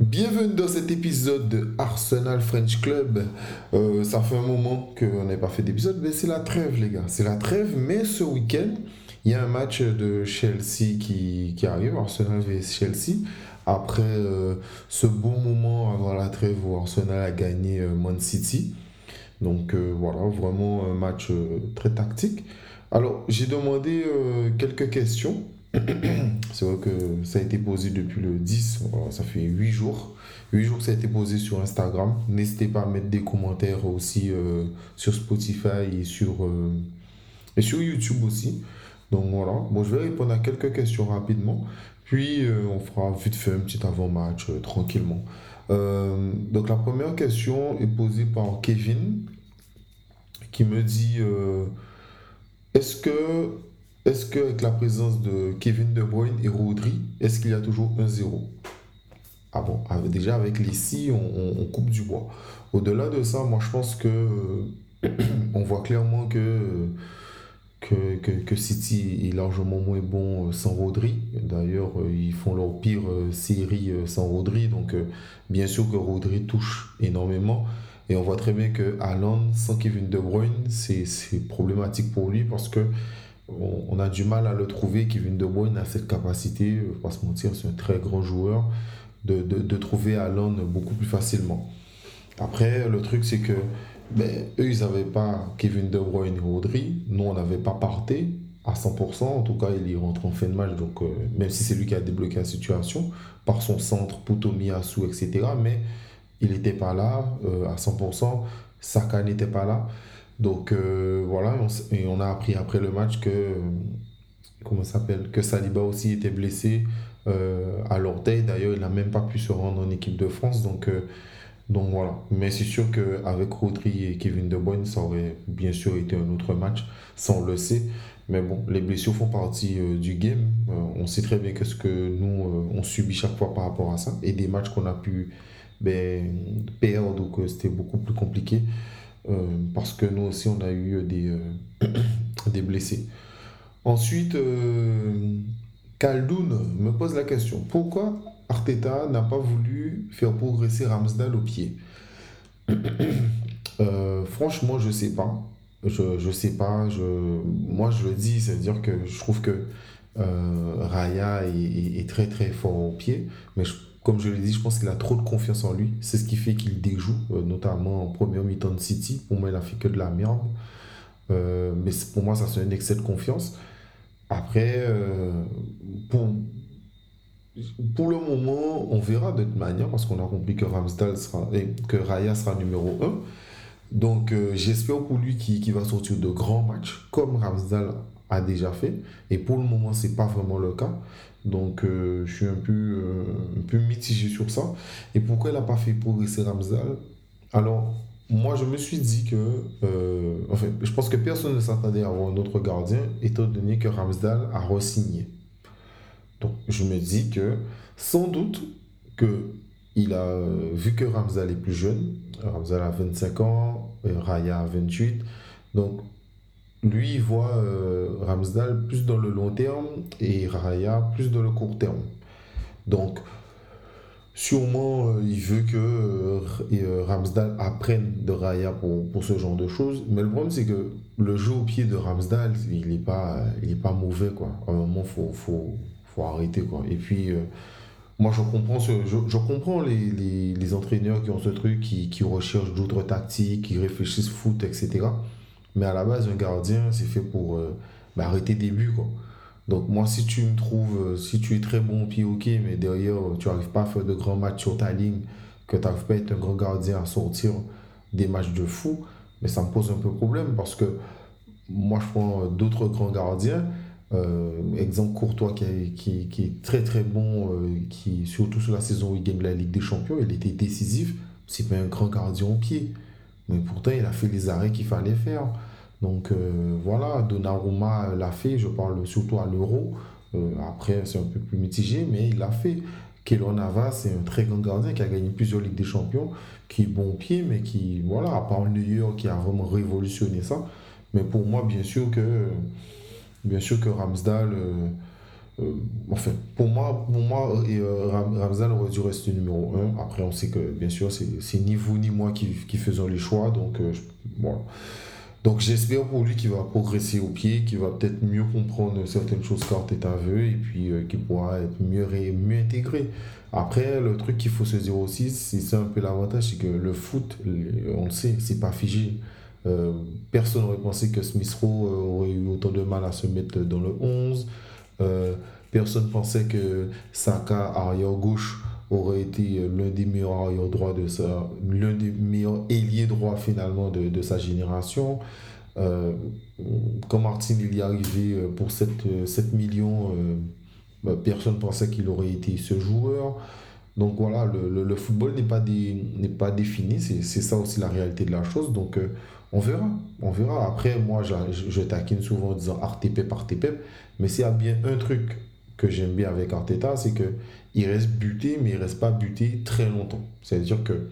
Bienvenue dans cet épisode de Arsenal French Club. Euh, ça fait un moment qu'on n'a pas fait d'épisode, mais c'est la trêve, les gars. C'est la trêve, mais ce week-end, il y a un match de Chelsea qui, qui arrive, Arsenal vs Chelsea. Après euh, ce bon moment avant la trêve où Arsenal a gagné euh, Man City. Donc voilà, vraiment un match très tactique. Alors, j'ai demandé quelques questions c'est vrai que ça a été posé depuis le 10, ça fait 8 jours. 8 jours que ça a été posé sur Instagram. N'hésitez pas à mettre des commentaires aussi euh, sur Spotify et sur, euh, et sur YouTube aussi. Donc voilà, bon, je vais répondre à quelques questions rapidement. Puis euh, on fera vite fait un petit avant-match tranquillement. donc la première question est posée par Kevin qui me dit est-ce que est-ce qu'avec la présence de Kevin De Bruyne et Rodri, est-ce qu'il y a toujours un 0 Ah bon, déjà avec les six, on, coupe du bois. Au-delà de ça, moi je pense que euh, on voit clairement que, que, City est largement moins bon euh, sans Rodri. D'ailleurs, euh, ils font leur pire série sans Rodri. Donc, bien sûr que Rodri touche énormément. Et on voit très bien que sans Kevin De Bruyne, c'est problématique pour lui parce que on, a du mal à le trouver. Kevin De Bruyne a cette capacité, euh, pas se mentir, c'est un très grand joueur, de, de, de trouver Alan beaucoup plus facilement. Après, le truc, c'est que ben, eux, ils n'avaient pas Kevin De Bruyne et Rodri. Nous, on n'avait pas parté à 100%. En tout cas, il y rentre en fin de match, donc euh, même si c'est lui qui a débloqué la situation, par son centre, Putomiyasu, etc. Mais il n'était pas là euh, à 100%. Saka n'était pas là. Donc euh, voilà, on a appris après le match que, comment s'appelle, que Saliba aussi était blessé euh, à l'orteil. D'ailleurs, il n'a même pas pu se rendre en équipe de France. Donc, euh, donc voilà. Mais c'est sûr qu'avec Rodri et Kevin De Bruyne, ça aurait bien sûr été un autre match, on le sait. Mais bon, les blessures font partie du game. on sait très bien ce que nous, on subit chaque fois par rapport à ça. Et des matchs qu'on a pu ben, perdre que c'était beaucoup plus compliqué. Euh, parce que nous aussi, on a eu des, euh, des blessés. Ensuite, euh, Kaldoun me pose la question pourquoi Arteta n'a pas voulu faire progresser Ramsdale au pied? Franchement, je sais pas. Je, je sais pas. Je, moi, je le dis, c'est-à-dire que je trouve que Raya est, est, très très fort au pied, mais je comme je l'ai dit, je pense qu'il a trop de confiance en lui. C'est ce qui fait qu'il déjoue, euh, notamment en première mi-temps de City. Pour moi, il a fait que de la merde. Euh, mais pour moi, ça c'est un excès de confiance. Après, euh, pour, pour le moment, on verra de toute manière, parce qu'on a compris que Ramsdale sera, que Raya sera numéro 1. Donc, j'espère pour lui qu'il va sortir de grands matchs, comme Ramsdale a déjà fait. Et pour le moment, c'est pas vraiment le cas. Donc, euh, je suis un peu, euh, un peu mitigé sur ça. Et pourquoi il n'a pas fait progresser Ramsdale Alors, moi, je me suis dit que. Euh, enfin, je pense que personne ne s'attendait à avoir un autre gardien, étant donné que Ramsdale a re-signé. Donc, je me dis que, sans doute, que il a vu que Ramsdale est plus jeune. Ramsdale a 25 ans, Raya a 28. Donc, lui, il voit euh, Ramsdale plus dans le long terme et Raya plus dans le court terme. Donc, sûrement, euh, il veut que euh, Ramsdale apprenne de Raya pour, pour, ce genre de choses. Mais le problème, c'est que le jeu au pied de Ramsdale, il n'est pas, il pas mauvais. Quoi. À un moment, il faut, faut, faut, arrêter. Quoi. Et puis, moi, je comprends, je, je comprends les, les, les, entraîneurs qui ont ce truc, qui, qui recherchent d'autres tactiques, qui réfléchissent foot, etc. Mais à la base, un gardien, c'est fait pour euh, bah, arrêter des buts. Quoi. Donc moi, si tu me trouves, euh, si tu es très bon au pied, ok, mais derrière, tu n'arrives pas à faire de grands matchs sur ta ligne, que tu n'arrives pas à être un grand gardien à sortir des matchs de fou, mais ça me pose un peu problème parce que moi, je prends d'autres grands gardiens. Euh, exemple Courtois qui, qui, qui, est très très bon, qui surtout sur la saison où il gagne la Ligue des Champions, il était décisif. C'est pas un grand gardien au pied. Mais pourtant, il a fait les arrêts qu'il fallait faire. Donc euh, voilà, Donnarumma l'a fait, je parle surtout à l'euro. Euh, après, c'est un peu plus mitigé, mais il l'a fait. Keylor Navas, c'est un très grand gardien qui a gagné plusieurs Ligues des Champions, qui est bon pied, mais qui, voilà, à part Neuer qui a vraiment révolutionné ça. Mais pour moi, bien sûr que, bien sûr que Ramsdale, enfin, pour moi, pour moi Ramzan aurait dû rester numéro 1. Après, on sait que, bien sûr, c'est ni vous ni moi qui, qui faisons les choix. Donc, voilà. Donc j'espère pour lui qu'il va progresser au pied, qu'il va peut-être mieux comprendre certaines choses qu'Arteta veut et puis euh, qu'il pourra être mieux, mieux intégré. Après, le truc qu'il faut se dire aussi, c'est un peu l'avantage, c'est que le foot, on le sait, c'est pas figé. Euh, personne n'aurait pensé que Smith Rowe euh, aurait eu autant de mal à se mettre dans le 11. Personne pensait que Saka, arrière gauche, aurait été l'un des meilleurs arrière droits de sa, ailiers droits finalement de, de sa génération. Euh, quand Martin il est arrivé euh, pour 7, 7 euh, millions, euh, bah, personne pensait qu'il aurait été ce joueur. Donc voilà, le, le, football n'est pas, pas défini, c'est, c'est ça aussi la réalité de la chose. Donc on verra, on verra. Après, moi, je, taquine souvent en disant Artepep, Artepep, mais s'il y a bien un truc que j'aime bien avec Arteta, c'est que il reste buté, mais il reste pas buté très longtemps. C'est-à-dire que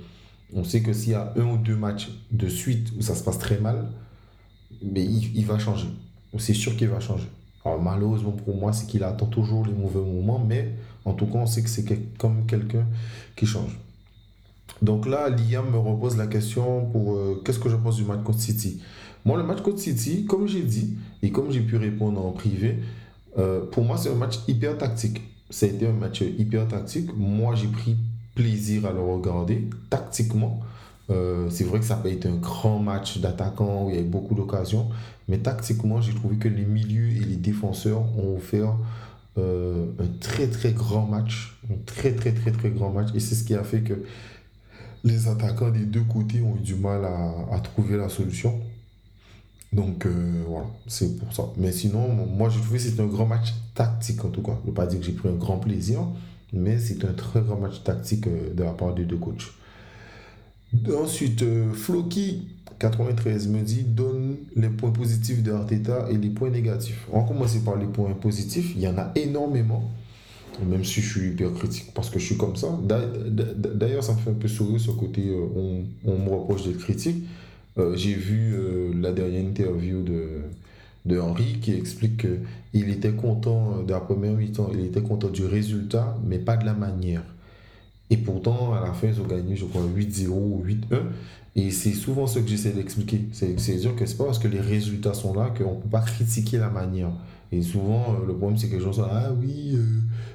on sait que s'il y a un ou deux matchs de suite où ça se passe très mal, mais il, il va changer. C'est sûr qu'il va changer. Alors malheureusement pour moi, c'est qu'il attend toujours les mauvais moments, mais en tout cas, on sait que c'est comme quelqu'un qui change. Donc là, Liam me repose la question pour euh, qu'est-ce que je pense du match contre City? Moi, le match contre City, comme j'ai dit, et comme j'ai pu répondre en privé, euh, pour moi, c'est un match hyper tactique. Ça a été un match hyper tactique. Moi, j'ai pris plaisir à le regarder tactiquement. Euh, c'est vrai que ça n'a pas été un grand match d'attaquants où il y a eu beaucoup d'occasions, mais tactiquement, j'ai trouvé que les milieux et les défenseurs ont offert un très très grand match, un très très très très grand match, et c'est ce qui a fait que les attaquants des deux côtés ont eu du mal à, trouver la solution. Donc euh, voilà, c'est pour ça. Mais sinon, moi je trouvé que c'était un grand match tactique en tout cas. Je ne veux pas dire que j'ai pris un grand plaisir, mais c'est un très grand match tactique euh, de la part des deux coachs. Ensuite, euh, Floki 93 me dit donne les points positifs de Arteta et les points négatifs. On va commencer par les points positifs. Il y en a énormément, même si je suis hyper critique parce que je suis comme ça. D'ailleurs, ça me fait un peu sourire ce côté on, on me reproche d'être critique. Euh, j'ai vu euh, la dernière interview de, de Henry qui explique qu'il était content euh, de la première mi-temps, il était content du résultat, mais pas de la manière. Et pourtant, à la fin, ils ont gagné, je crois, 8-0 ou 8-1. Et c'est souvent ce que j'essaie d'expliquer. C'est-à-dire que c'est pas parce que les résultats sont là qu'on ne peut pas critiquer la manière. Et souvent, le problème, c'est que les gens sont Ah oui,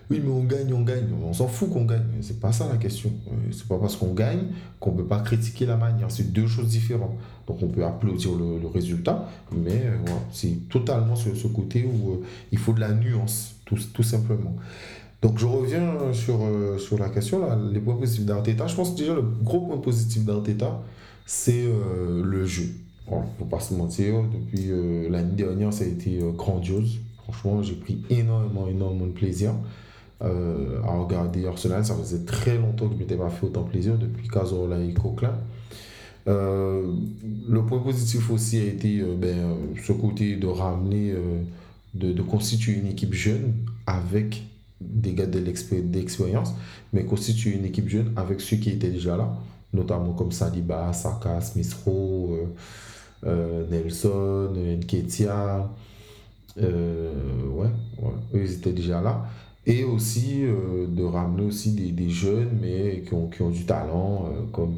oui, mais on gagne, on gagne. On s'en fout qu'on gagne. C'est pas ça la question. C'est pas parce qu'on gagne qu'on peut pas critiquer la manière. C'est deux choses différentes. Donc on peut applaudir le, le résultat, mais euh, voilà, c'est totalement sur ce côté où euh, il faut de la nuance, tout, tout simplement. Donc je reviens sur, euh, sur la question, là, les points positifs d'Arteta. Je pense que déjà le gros point positif d'Arteta, c'est le jeu. Ne faut pas se mentir, depuis l'année dernière, ça a été grandiose. Franchement, j'ai pris énormément, énormément de plaisir. à regarder Arsenal. Ça faisait très longtemps que je ne m'étais pas fait autant plaisir depuis Cazorla et Coquelin. Euh, le point positif aussi a été euh, ben, euh, ce côté de ramener, de, constituer une équipe jeune avec des gars de l'expérience, mais constituer une équipe jeune avec ceux qui étaient déjà là, notamment comme Saliba, Saka, Smith Nelson, Nketia. Ouais, ouais, eux ils étaient déjà là et aussi de ramener aussi des, des, jeunes mais qui ont, qui ont du talent comme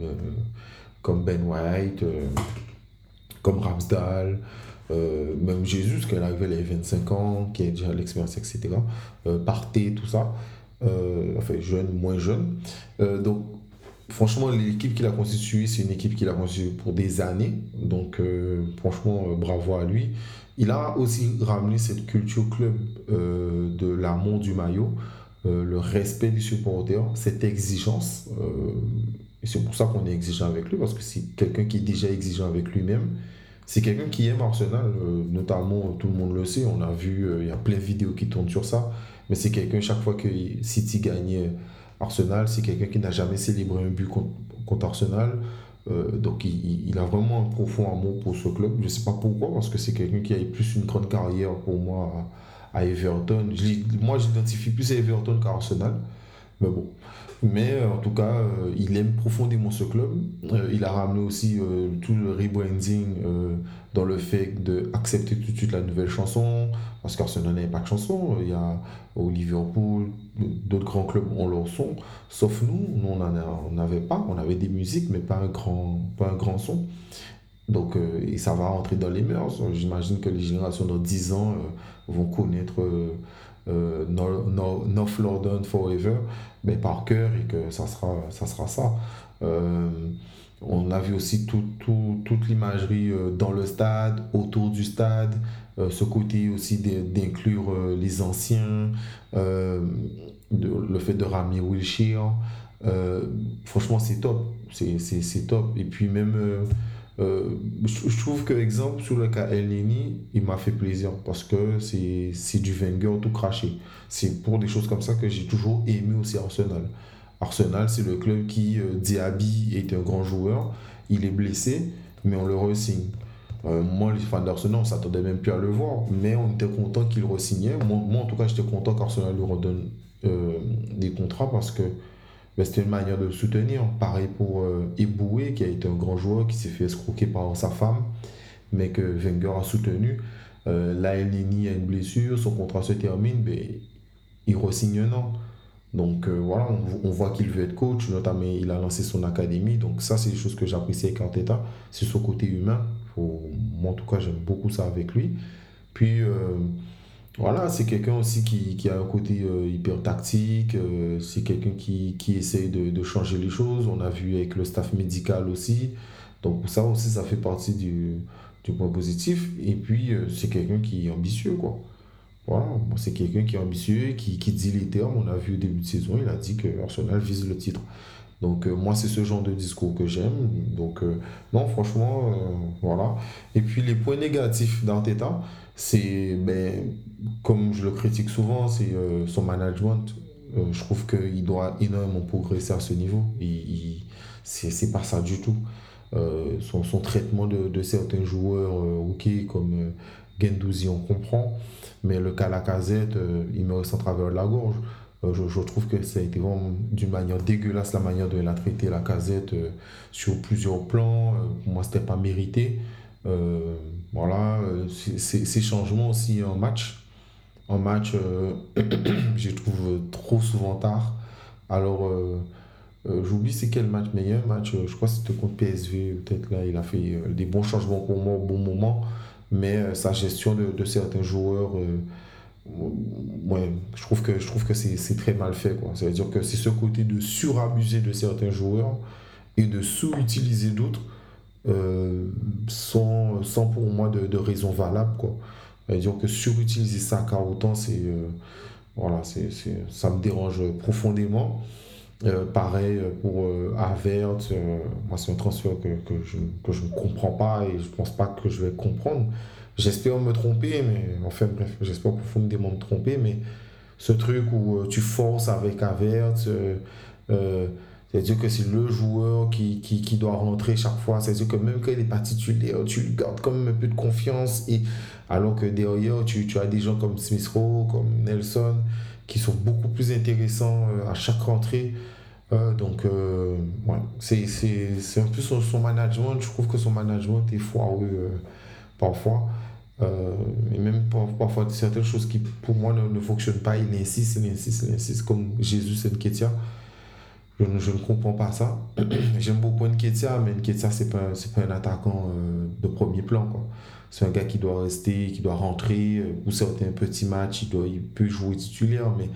comme Ben White, euh, comme Ramsdale, euh, même Jésus, qui est arrivé à 25 ans, qui a déjà l'expérience, etc. Euh, Partey, tout ça. enfin, jeune, moins jeune. donc, franchement, l'équipe qu'il a constituée, c'est une équipe qu'il a constituée pour des années. Donc, franchement, bravo à lui. Il a aussi ramené cette culture club de l'amour du maillot, le respect du supporter, cette exigence. Et c'est pour ça qu'on est exigeant avec lui, parce que c'est quelqu'un qui est déjà exigeant avec lui-même. C'est quelqu'un qui aime Arsenal, euh, notamment, tout le monde le sait, on a vu, euh, il y a plein de vidéos qui tournent sur ça, mais c'est quelqu'un, chaque fois que City gagnait Arsenal, c'est quelqu'un qui n'a jamais célébré un but contre, Arsenal. Euh, donc il, il, a vraiment un profond amour pour ce club. Je ne sais pas pourquoi, parce que c'est quelqu'un qui a eu plus une grande carrière pour moi à, Everton. moi, j'identifie plus à Everton qu'à Arsenal. Mais bon. Mais euh, en tout cas, euh, il aime profondément ce club. Euh, il a ramené aussi tout le rebranding dans le fait d'accepter tout de suite la nouvelle chanson. Parce qu'Arsenal n'avait pas de chanson. Il y a au Liverpool, d'autres grands clubs ont leur son. Sauf nous, nous on n'avait pas. On avait des musiques, mais pas un grand, pas un grand son. Donc, et ça va rentrer dans les mœurs. J'imagine que les générations dans 10 ans vont connaître euh, North London Forever, mais par cœur et que ça sera ça. Sera ça. Euh, on a vu aussi tout, tout, toute l'imagerie euh, dans le stade, autour du stade, ce côté aussi d'inclure les anciens, le fait de ramener Wilshire. franchement, c'est top. C'est top. Et puis même euh, je, trouve que, exemple, sur le cas El Nini, il m'a fait plaisir parce que c'est du Wenger tout craché. C'est pour des choses comme ça que j'ai toujours aimé aussi Arsenal. Arsenal, c'est le club qui, euh, Diaby est un grand joueur, il est blessé, mais on le re-signe. Euh, moi, les fans d'Arsenal, on s'attendait même plus à le voir, mais on était content qu'il re-signait. Moi, moi, en tout cas, j'étais content qu'Arsenal lui redonne des contrats parce que c'était une manière de soutenir. Pareil pour euh, Eboué, qui a été un grand joueur, qui s'est fait escroquer par sa femme, mais que Wenger a soutenu. Euh, là, a une blessure, son contrat se termine, mais il re-signe un an. Donc euh, voilà, on, voit qu'il veut être coach, notamment il a lancé son académie. Donc ça, c'est des choses que j'apprécie avec Arteta. C'est son côté humain. moi, en tout cas, j'aime beaucoup ça avec lui. Puis, voilà, c'est quelqu'un aussi qui, qui, a un côté euh, hyper tactique, euh, c'est quelqu'un qui, qui essaye de, de, changer les choses. On a vu avec le staff médical aussi. Donc ça aussi, ça fait partie du, du point positif. Et puis, euh, c'est quelqu'un qui est ambitieux, quoi. Voilà, c'est quelqu'un qui est ambitieux, qui, qui dit les termes. On a vu au début de saison, il a dit que Arsenal vise le titre. Donc moi, c'est ce genre de discours que j'aime. Donc non, franchement, voilà. Et puis les points négatifs d'Arteta, c'est, ben, comme je le critique souvent, c'est euh, son management. Euh, je trouve qu'il doit énormément progresser à ce niveau. C'est pas ça du tout. Euh, son, son, traitement de, de, certains joueurs, ok, comme Gendouzi, on comprend. Mais le cas Lacazette, il me reste en travers la gorge. Je, je, trouve que ça a été vraiment d'une manière dégueulasse la manière de la traiter la casette sur plusieurs plans. pour moi, c'était pas mérité. Euh, voilà, euh, ces changements aussi en match. En match, euh, je trouve trop souvent tard. Alors, j'oublie c'est quel match, mais il y a un match, je crois que c'était contre PSV, peut-être là, il a fait des bons changements pour moi au bon moment, mais sa gestion de certains joueurs, ouais, je trouve que, je trouve que c'est très mal fait. Quoi. Ça veut dire que c'est ce côté de surabuser de certains joueurs et de sous-utiliser d'autres euh, sans, sans, pour moi de, de raison valable. Quoi. dire que surutiliser ça car autant, c'est, euh, voilà, c'est, ça me dérange profondément. Euh, pareil pour Avert, moi c'est un transfert que, que, je, ne comprends pas et je pense pas que je vais comprendre. J'espère me tromper, mais enfin bref, j'espère profondément me tromper, mais ce truc où tu forces avec Avert, c'est-à-dire que c'est le joueur qui, qui, qui, doit rentrer chaque fois. C'est-à-dire que même quand il n'est pas titulaire, tu lui gardes quand même un peu de confiance. Et, alors que derrière, tu, tu as des gens comme Smith Rowe, comme Nelson, qui sont beaucoup plus intéressants euh, à chaque rentrée. Euh, donc, euh, ouais, c'est un peu son, son, management. Je trouve que son management est foireux parfois. Et même parfois, certaines choses qui, pour moi, ne, ne fonctionnent pas, il insiste, il insiste, il insiste, comme Jésus Senketia. Je, je, ne comprends pas ça. J'aime beaucoup Nketia, mais Nketia, ce n'est pas, pas un attaquant euh, de premier plan. C'est un gars qui doit rester, qui doit rentrer. Euh, pour certains petits matchs, il, doit, il peut jouer titulaire, mais il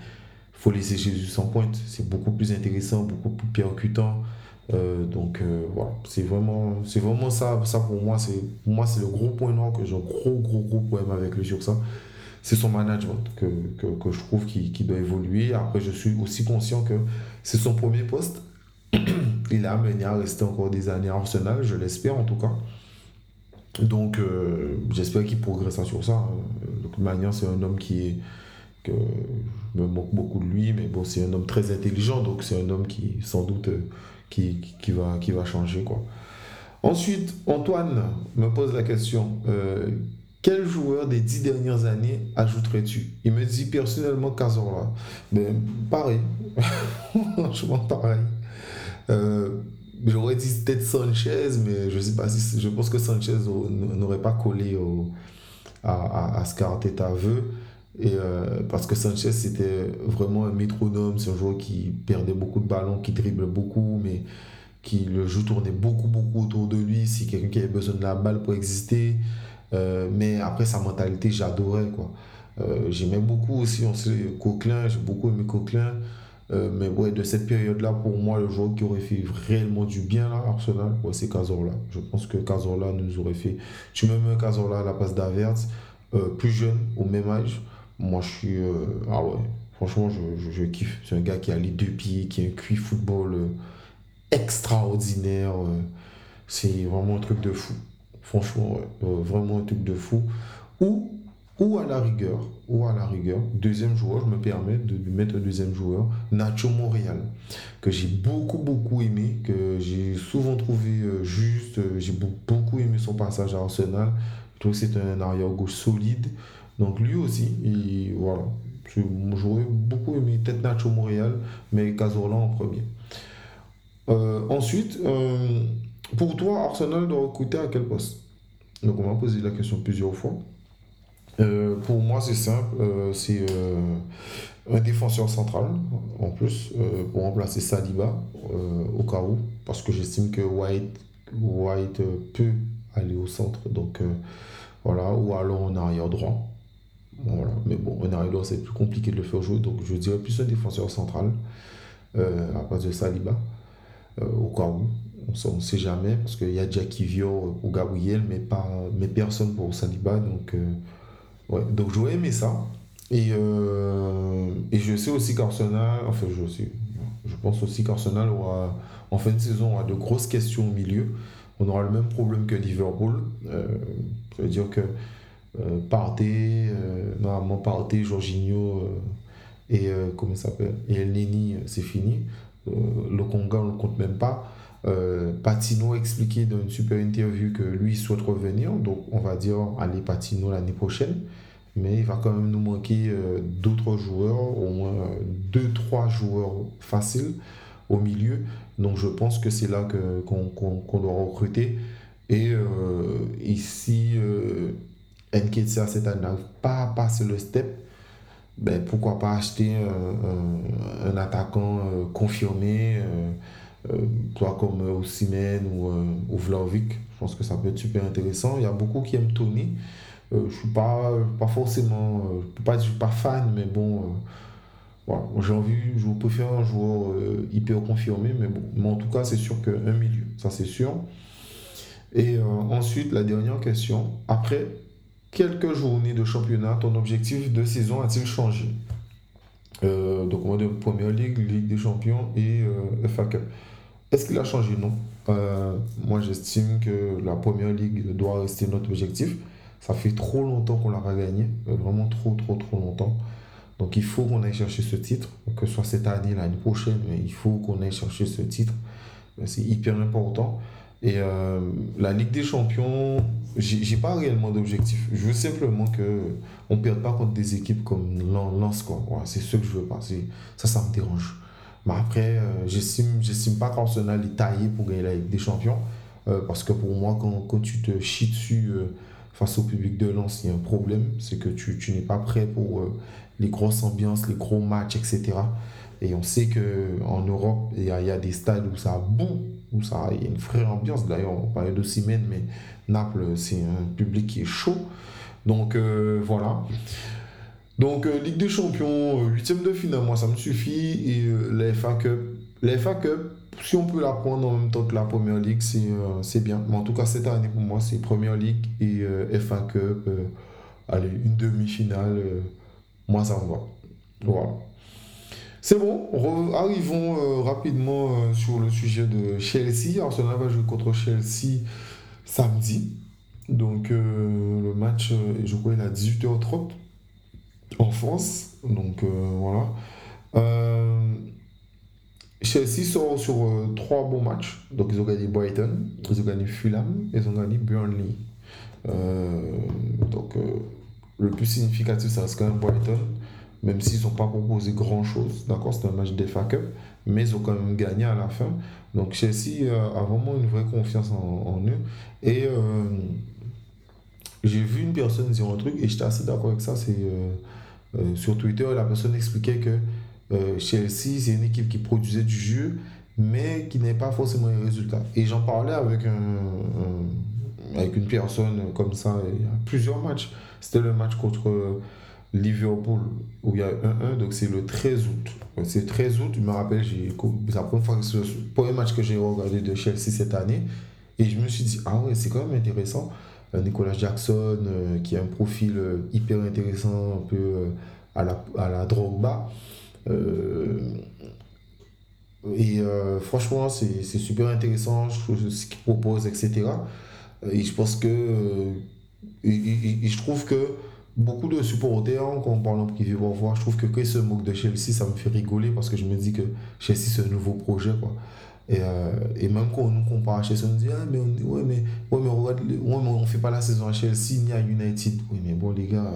faut laisser Jésus sans pointe. C'est beaucoup plus intéressant, beaucoup plus percutant. Euh, donc voilà, c'est vraiment, c'est vraiment ça, ça pour moi. Pour moi, c'est le gros point noir que j'ai un gros, gros, gros problème avec lui sur ça c'est son management que, que, que je trouve qui, qui, doit évoluer. Après, je suis aussi conscient que c'est son premier poste. Il a amené à rester encore des années à Arsenal, je l'espère en tout cas. Donc, euh, j'espère qu'il progressera sur ça. De manière, c'est un homme qui est. que je me moque beaucoup de lui, mais bon, c'est un homme très intelligent, donc c'est un homme qui, sans doute, qui, qui, va, qui va changer. Quoi. Ensuite, Antoine me pose la question. Euh, quel joueur des dix dernières années ajouterais-tu? Il me dit personnellement Cazorla. Ben, pareil. Franchement, pareil. Euh, J'aurais dit peut-être Sanchez, mais je sais pas si. Je pense que Sanchez n'aurait pas collé au, à, à, ce qu'Arteta veut. Et euh, parce que Sanchez, c'était vraiment un métronome. C'est un joueur qui perdait beaucoup de ballons, qui dribble beaucoup, mais qui le jeu tournait beaucoup, beaucoup autour de lui. C'est quelqu'un qui avait besoin de la balle pour exister. Euh, mais après, sa mentalité, j'adorais. quoi. Euh, J'aimais beaucoup aussi, on sait, Coquelin, j'ai beaucoup aimé Coquelin. Mais ouais, de cette période-là, pour moi, le joueur qui aurait fait réellement du bien là, Arsenal, ouais, c'est Cazorla. Je pense que Cazorla nous aurait fait. Tu me mets Cazorla à la place d'Averts, euh, plus jeune, au même âge. Moi, je suis. Euh, ah ouais, franchement, je, je, kiffe. C'est un gars qui a les deux pieds, qui a un QI football extraordinaire. c'est vraiment un truc de fou. Franchement, vraiment un truc de fou. Ou ou à la rigueur, ou à la rigueur, deuxième joueur, je me permets de lui mettre un deuxième joueur, Nacho Montréal, que j'ai beaucoup, beaucoup aimé, que j'ai souvent trouvé euh, juste, euh, j'ai beaucoup aimé son passage à Arsenal, je trouve que c'est un arrière-gauche solide, donc lui aussi, et voilà, j'aurais beaucoup aimé peut-être Nacho Montréal, mais Cazorla en premier. Euh, ensuite, pour toi, Arsenal doit recruter à quel poste? Donc on m'a posé la question plusieurs fois. Euh, pour moi, c'est simple. Euh, c'est euh, un défenseur central, en plus, pour remplacer Saliba, au cas où, parce que j'estime que White, White peut aller au centre. Donc, voilà, ou alors en arrière droit. Voilà. Mais bon, c'est plus compliqué de le faire jouer. Donc, je dirais plus un défenseur central, à partir de Saliba, au cas où. On ne sait jamais, parce qu'il y a Jackie Vio ou Gabriel, mais, pas, mais personne pour Saliba. Donc, Ouais, donc j'aurais aimé ça. Et, euh, et je sais aussi qu'Arsenal, enfin je sais, je pense aussi qu'Arsenal aura, en fin de saison, aura de grosses questions au milieu. On aura le même problème que Liverpool. Euh, ça veut dire que euh, Partey, euh, normalement Partey, Jorginho et comment s'appelle Et El c'est fini. le Conga, on ne compte même pas. Patino a expliqué dans une super interview que lui souhaite revenir. Donc on va dire, allez Patino l'année prochaine mais il va quand même nous manquer euh, d'autres joueurs, au moins euh, deux, trois joueurs faciles au milieu. Donc je pense que c'est là qu'on doit recruter. Et euh, ici, euh, cette année pas à passer le step, ben, pourquoi pas acheter un, attaquant confirmé, toi comme Osimhen ou, ou Vlaovic. Je pense que ça peut être super intéressant. Il y a beaucoup qui aiment Tony. Euh, je suis pas, pas forcément, euh, je pas suis pas fan, mais bon, euh, voilà, j'ai envie, je préfère un joueur hyper confirmé, mais bon, mais en tout cas, c'est sûr qu'un milieu, ça c'est sûr. Et ensuite, la dernière question, après quelques journées de championnat, ton objectif de saison a-t-il changé? Donc, on va dire Première Ligue, Ligue des Champions et FA Cup. Est-ce qu'il a changé? Non. moi, j'estime que la Première Ligue doit rester notre objectif. Ça fait trop longtemps qu'on l'a pas gagné, euh, vraiment trop, trop, trop longtemps. Donc il faut qu'on aille chercher ce titre, que ce soit cette année, l'année prochaine, il faut qu'on aille chercher ce titre. Euh, c'est hyper important. Et euh, la Ligue des Champions, j'ai pas réellement d'objectif. Je veux simplement que on perde pas contre des équipes comme Lens. C'est ce que je veux pas. Ça, ça me dérange. Mais après, j'estime, j'estime pas qu'Arsenal est taillé pour gagner la Ligue des Champions. parce que pour moi, quand, quand tu te chies dessus face au public de Lens, il y a un problème, c'est que tu, tu n'es pas prêt pour euh, les grosses ambiances, les gros matchs, etc. Et on sait qu'en Europe, il y, y, a, des stades où ça boum, ça, il y a une vraie ambiance. D'ailleurs, on parlait de Simène, mais Naples, c'est un public qui est chaud. Donc euh, voilà. Donc euh, Ligue des Champions, huitième de finale, moi ça me suffit. Et la FA Cup, la FA Cup, si on peut la prendre en même temps que la Première Ligue, euh, c'est bien. Mais en tout cas, cette année, pour moi, c'est Première Ligue et euh, FA Cup. Euh, allez, une demi-finale, moi, ça me va. Voilà. C'est bon, arrivons rapidement sur le sujet de Chelsea. Arsenal va jouer contre Chelsea samedi. Donc, le match, est à 18h30 en France. Donc, voilà. Chelsea sort sur euh, trois bons matchs. Donc, ils ont gagné Brighton, ils ont gagné Fulham, ils ont gagné Burnley. donc, le plus significatif, ça reste quand même Brighton, même s'ils n'ont pas proposé grand-chose. D'accord, c'est un match des Cup, mais ils ont quand même gagné à la fin. Donc Chelsea a vraiment une vraie confiance en, eux. Et j'ai vu une personne dire un truc, et j'étais assez d'accord avec ça, c'est sur Twitter, la personne expliquait que Chelsea, c'est une équipe qui produisait du jeu, mais qui n'est pas forcément les résultats. Et j'en parlais avec, avec une personne comme ça il plusieurs matchs. C'était le match contre Liverpool où il y a 1-1, donc c'est le 13 août. C'est 13 août, je me rappelle, c'est la première fois que le premier match que j'ai regardé de Chelsea cette année. Et je me suis dit, ah ouais, c'est quand même intéressant. Euh, Nicolas Jackson, euh, qui a un profil euh, hyper intéressant, un peu à la, à la Drogba. Et franchement, c'est super intéressant ce qu'il propose, etc. Et je pense que. Et, je trouve que beaucoup de supporters, quand on parle en privé voir, je trouve que quand ils se moquent de Chelsea, ça me fait rigoler parce que je me dis que Chelsea, c'est un nouveau projet. Quoi. Et, euh, et, même quand on nous compare à Chelsea, on dit Ah, mais on, ouais, mais, ouais, mais, regarde, mais on fait pas la saison à Chelsea ni à United. Oui, mais bon, les gars,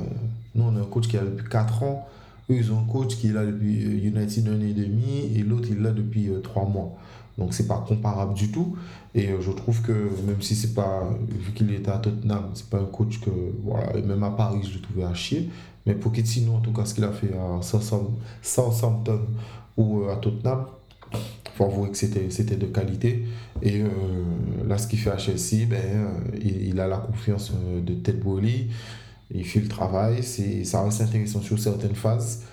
nous, on a un coach qui a depuis 4 ans ils ont un coach qui est là depuis euh, United un an et demi et l'autre il est là depuis euh, trois mois. Donc c'est pas comparable du tout. Et euh, je trouve que même si c'est pas, vu qu'il était à Tottenham, c'est pas un coach que, voilà, même à Paris je le trouvais à chier. Mais Pochettino, en tout cas, ce qu'il a fait à Southampton ou à Tottenham, faut avouer que c'était de qualité. Et là, ce qu'il fait à Chelsea, ben, il, a la confiance de Ted Bolly il fait le travail, ça reste intéressant sur certaines phases.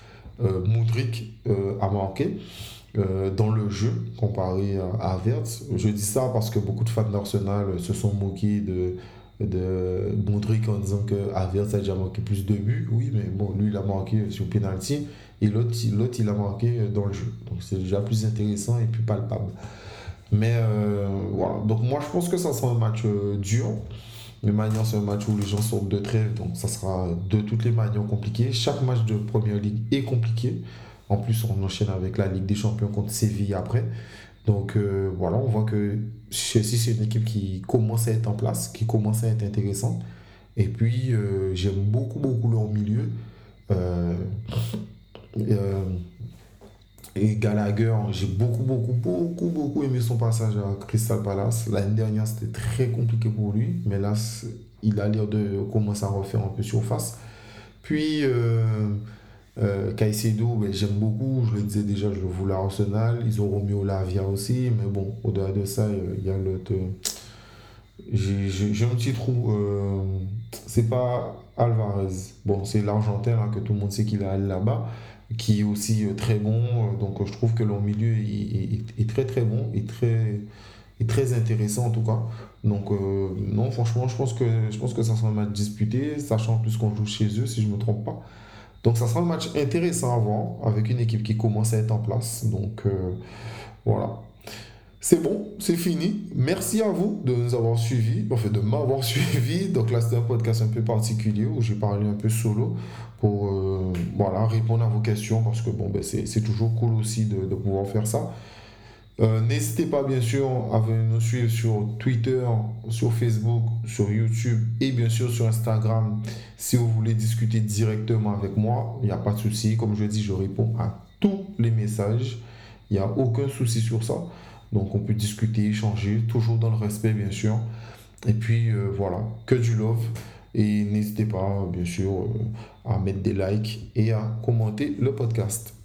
Euh, Moudric euh, a manqué euh, dans le jeu comparé à Havertz. Je dis ça parce que beaucoup de fans d'Arsenal se sont moqués de, de en disant que Havertz a déjà manqué plus de buts. Oui, mais bon, lui, il a manqué sur penalty et l'autre, il a manqué dans le jeu. Donc c'est déjà plus intéressant et plus palpable. Mais voilà, donc moi je pense que ça sera un match dur. De manière, c'est un match où les gens sortent de trêve, donc ça sera de toutes les manières compliqué. Chaque match de Première Ligue est compliqué. En plus, on enchaîne avec la Ligue des Champions contre Séville après. Donc euh, voilà, on voit que Chelsea, c'est une équipe qui commence à être en place, qui commence à être intéressante. Et puis, euh, j'aime beaucoup, beaucoup leur milieu. Euh, et Gallagher, j'ai beaucoup, beaucoup, beaucoup, beaucoup aimé son passage à Crystal Palace. L'année dernière, c'était très compliqué pour lui, mais là, il a l'air de commencer à refaire un peu surface. Puis, euh, euh, Caicedo, ben, j'aime beaucoup, je le disais déjà, je le voulais à Arsenal. Ils ont Romeo Lavia aussi, mais bon, au-delà de ça, il y a le. J'ai un petit trou. Euh, c'est pas Alvarez. Bon, c'est l'Argentin que tout le monde sait qu'il est allé là-bas qui est aussi euh, très bon. Euh, donc je trouve que leur milieu est, très très bon et très, est très intéressant en tout cas. Donc euh, non, franchement, je pense, que, je pense que ça sera un match disputé, sachant plus qu'on joue chez eux, si je ne me trompe pas. Donc ça sera un match intéressant voir, avec une équipe qui commence à être en place. Donc voilà. C'est bon, c'est fini. Merci à vous de nous avoir suivis, enfin de m'avoir suivi. Donc là, c'est un podcast un peu particulier où j'ai parlé un peu solo pour euh, voilà, répondre à vos questions parce que bon, ben, c'est toujours cool aussi de pouvoir faire ça. Euh, n'hésitez pas bien sûr à venir nous suivre sur Twitter, sur Facebook, sur YouTube et bien sûr sur Instagram si vous voulez discuter directement avec moi. Il n'y a pas de souci. Comme je dis, je réponds à tous les messages. Il n'y a aucun souci sur ça. Donc on peut discuter, échanger, toujours dans le respect bien sûr. Et puis euh, voilà, que du love. Et n'hésitez pas bien sûr euh, à mettre des likes et à commenter le podcast.